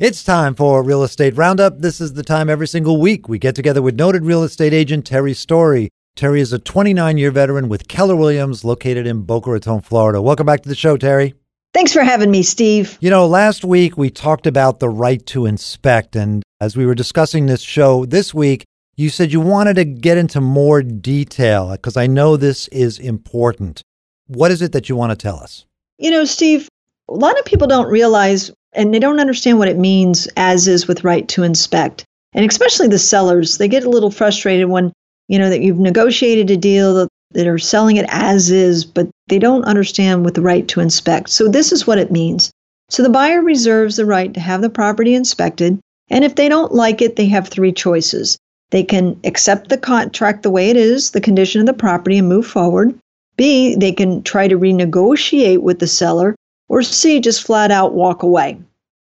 It's time for Real Estate Roundup. This is the time every single week we get together with noted real estate agent Terry Story. Terry is a 29 year veteran with Keller Williams located in Boca Raton, Florida. Welcome back to the show, Terry. Thanks for having me, Steve. You know, last week we talked about the right to inspect. And as we were discussing this show this week, you said you wanted to get into more detail because I know this is important. What is it that you want to tell us? You know, Steve, a lot of people don't realize and they don't understand what it means as is with right to inspect. And especially the sellers, they get a little frustrated when, you know, that you've negotiated a deal that are selling it as is, but they don't understand what the right to inspect. So this is what it means. So the buyer reserves the right to have the property inspected, and if they don't like it, they have three choices. They can accept the contract the way it is, the condition of the property, and move forward. B, they can try to renegotiate with the seller or C, just flat out walk away.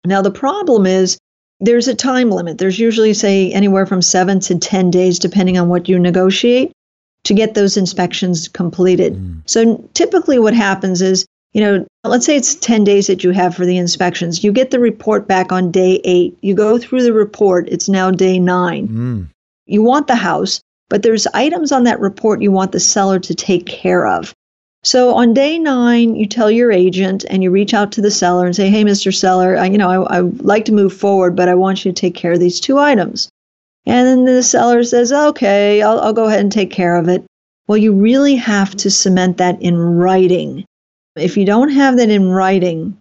Now, the problem is there's a time limit. There's usually, say, anywhere from seven to 10 days, depending on what you negotiate, to get those inspections completed. Mm. So typically, what happens is, you know, let's say it's 10 days that you have for the inspections. You get the report back on day eight. You go through the report, it's now day nine. Mm. You want the house, but there's items on that report you want the seller to take care of. So on day nine, you tell your agent and you reach out to the seller and say, "Hey, Mr. Seller, I, you know, I, I would like to move forward, but I want you to take care of these two items." And then the seller says, "Okay, I'll, I'll go ahead and take care of it." Well, you really have to cement that in writing. If you don't have that in writing,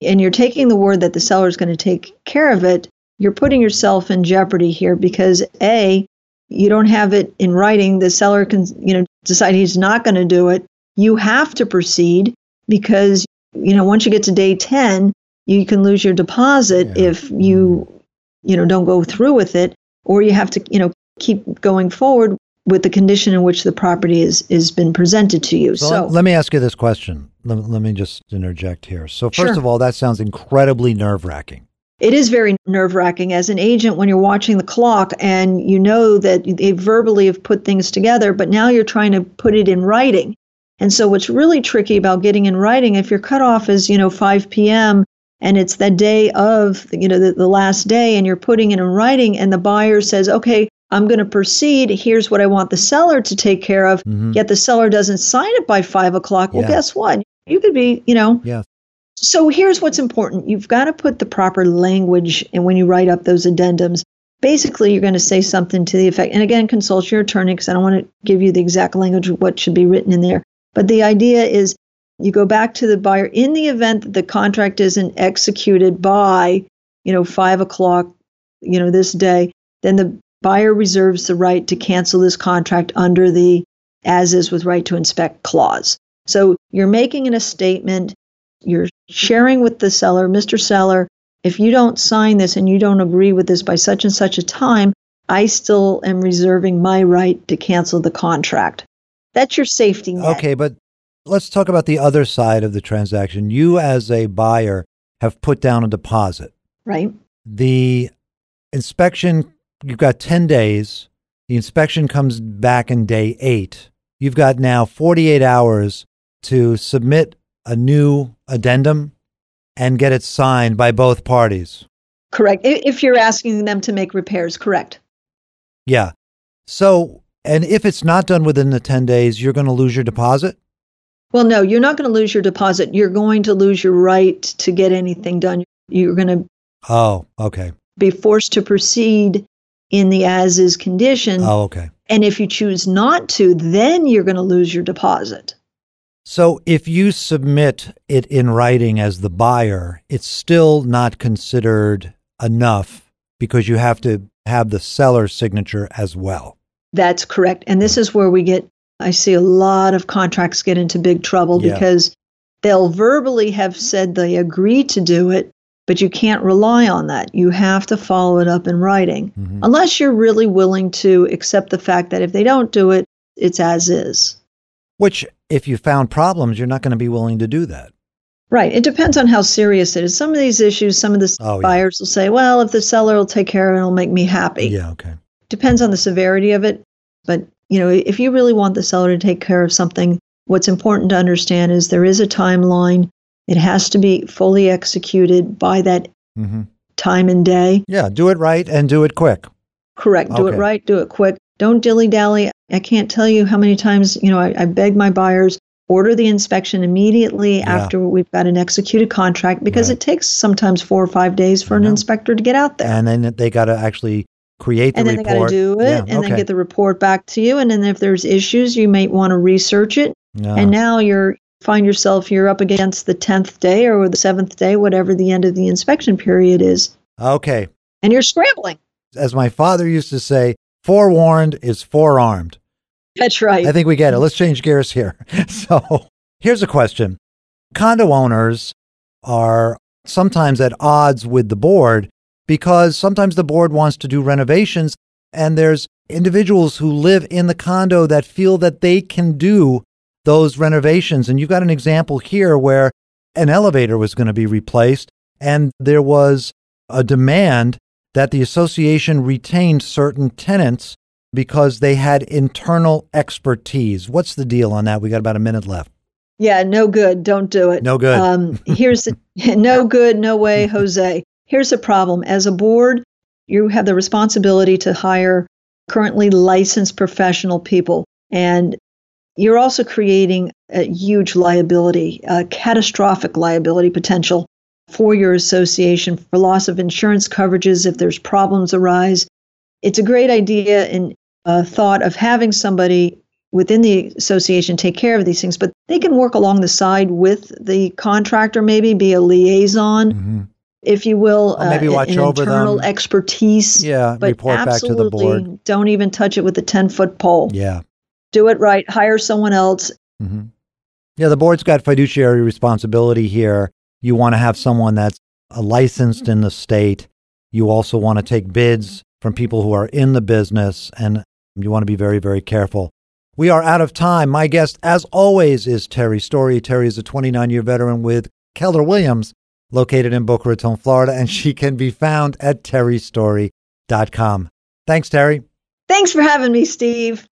and you're taking the word that the seller is going to take care of it, you're putting yourself in jeopardy here because a you don't have it in writing. The seller can, you know, decide he's not going to do it you have to proceed because you know once you get to day 10 you can lose your deposit yeah. if you mm-hmm. you know don't go through with it or you have to you know keep going forward with the condition in which the property is is been presented to you so, so let, me ask you this question let, let me just interject here so first sure. of all that sounds incredibly nerve-wracking it is very nerve wracking as an agent when you're watching the clock and you know that they verbally have put things together, but now you're trying to put it in writing. And so what's really tricky about getting in writing, if your cutoff is, you know, 5 p.m. and it's the day of, you know, the, the last day and you're putting it in writing and the buyer says, okay, I'm going to proceed. Here's what I want the seller to take care of. Mm-hmm. Yet the seller doesn't sign it by five o'clock. Well, yeah. guess what? You could be, you know. Yeah. So here's what's important. You've got to put the proper language and when you write up those addendums. Basically, you're going to say something to the effect, and again, consult your attorney because I don't want to give you the exact language of what should be written in there. But the idea is you go back to the buyer in the event that the contract isn't executed by, you know, five o'clock, you know, this day, then the buyer reserves the right to cancel this contract under the as is with right to inspect clause. So you're making a statement, you're sharing with the seller, Mr. Seller, if you don't sign this and you don't agree with this by such and such a time, I still am reserving my right to cancel the contract. That's your safety net. Okay, but let's talk about the other side of the transaction. You, as a buyer, have put down a deposit. Right. The inspection, you've got 10 days. The inspection comes back in day eight. You've got now 48 hours to submit a new addendum and get it signed by both parties. Correct. If you're asking them to make repairs, correct. Yeah. So and if it's not done within the 10 days, you're going to lose your deposit? Well, no, you're not going to lose your deposit. You're going to lose your right to get anything done. You're going to Oh, okay. be forced to proceed in the as is condition. Oh, okay. And if you choose not to, then you're going to lose your deposit. So if you submit it in writing as the buyer, it's still not considered enough because you have to have the seller's signature as well. That's correct. And this is where we get, I see a lot of contracts get into big trouble yeah. because they'll verbally have said they agree to do it, but you can't rely on that. You have to follow it up in writing, mm-hmm. unless you're really willing to accept the fact that if they don't do it, it's as is. Which, if you found problems, you're not going to be willing to do that. Right. It depends on how serious it is. Some of these issues, some of the oh, buyers yeah. will say, well, if the seller will take care of it, it'll make me happy. Yeah, okay. Depends on the severity of it. But, you know, if you really want the seller to take care of something, what's important to understand is there is a timeline. It has to be fully executed by that mm-hmm. time and day. Yeah, do it right and do it quick. Correct. Do Okay. it right. Do it quick. Don't dilly dally. I can't tell you how many times, you know, I, I beg my buyers order the inspection immediately Yeah. after we've got an executed contract because Right. it takes sometimes four or five days for an inspector to get out there. And then they got to actually create the and then report. they got to do it Yeah, and okay. then get the report back to you. And then if there's issues, you might want to research it. Yeah. And now you're find yourself you're up against the 10th day or the 7th day, whatever the end of the inspection period is. okay. And you're scrambling. As my father used to say, forewarned is forearmed. That's right. I think we get it. Let's change gears here. So here's a question Condo owners are sometimes at odds with the board because sometimes the board wants to do renovations, and there's individuals who live in the condo that feel that they can do those renovations. And you've got an example here where an elevator was going to be replaced, and there was a demand that the association retained certain tenants because they had internal expertise. What's the deal on that? We got about a minute left. Yeah, no good. Don't do it. No good. Um, here's the, no good, no way, Jose. Here's the problem. As a board, you have the responsibility to hire currently licensed professional people, and you're also creating a huge liability, a catastrophic liability potential for your association for loss of insurance coverages if there's problems arise. It's a great idea and uh, thought of having somebody within the association take care of these things, but they can work along the side with the contractor, maybe be a liaison, Mhm. If you will, Or maybe uh, watch an over internal them. expertise. Yeah, But report back to the board. don't even touch it with a 10 foot pole. Yeah. Do it right. Hire someone else. hmm Yeah, the board's got fiduciary responsibility here. You want to have someone that's uh, licensed in the state. You also want to take bids from people who are in the business, and you want to be very, very careful. We are out of time. My guest, as always, is Terry Story. Terry is a 29 year veteran with Keller Williams, located in Boca Raton, Florida, and she can be found at terrystory.com. Thanks, Terry. Thanks for having me, Steve.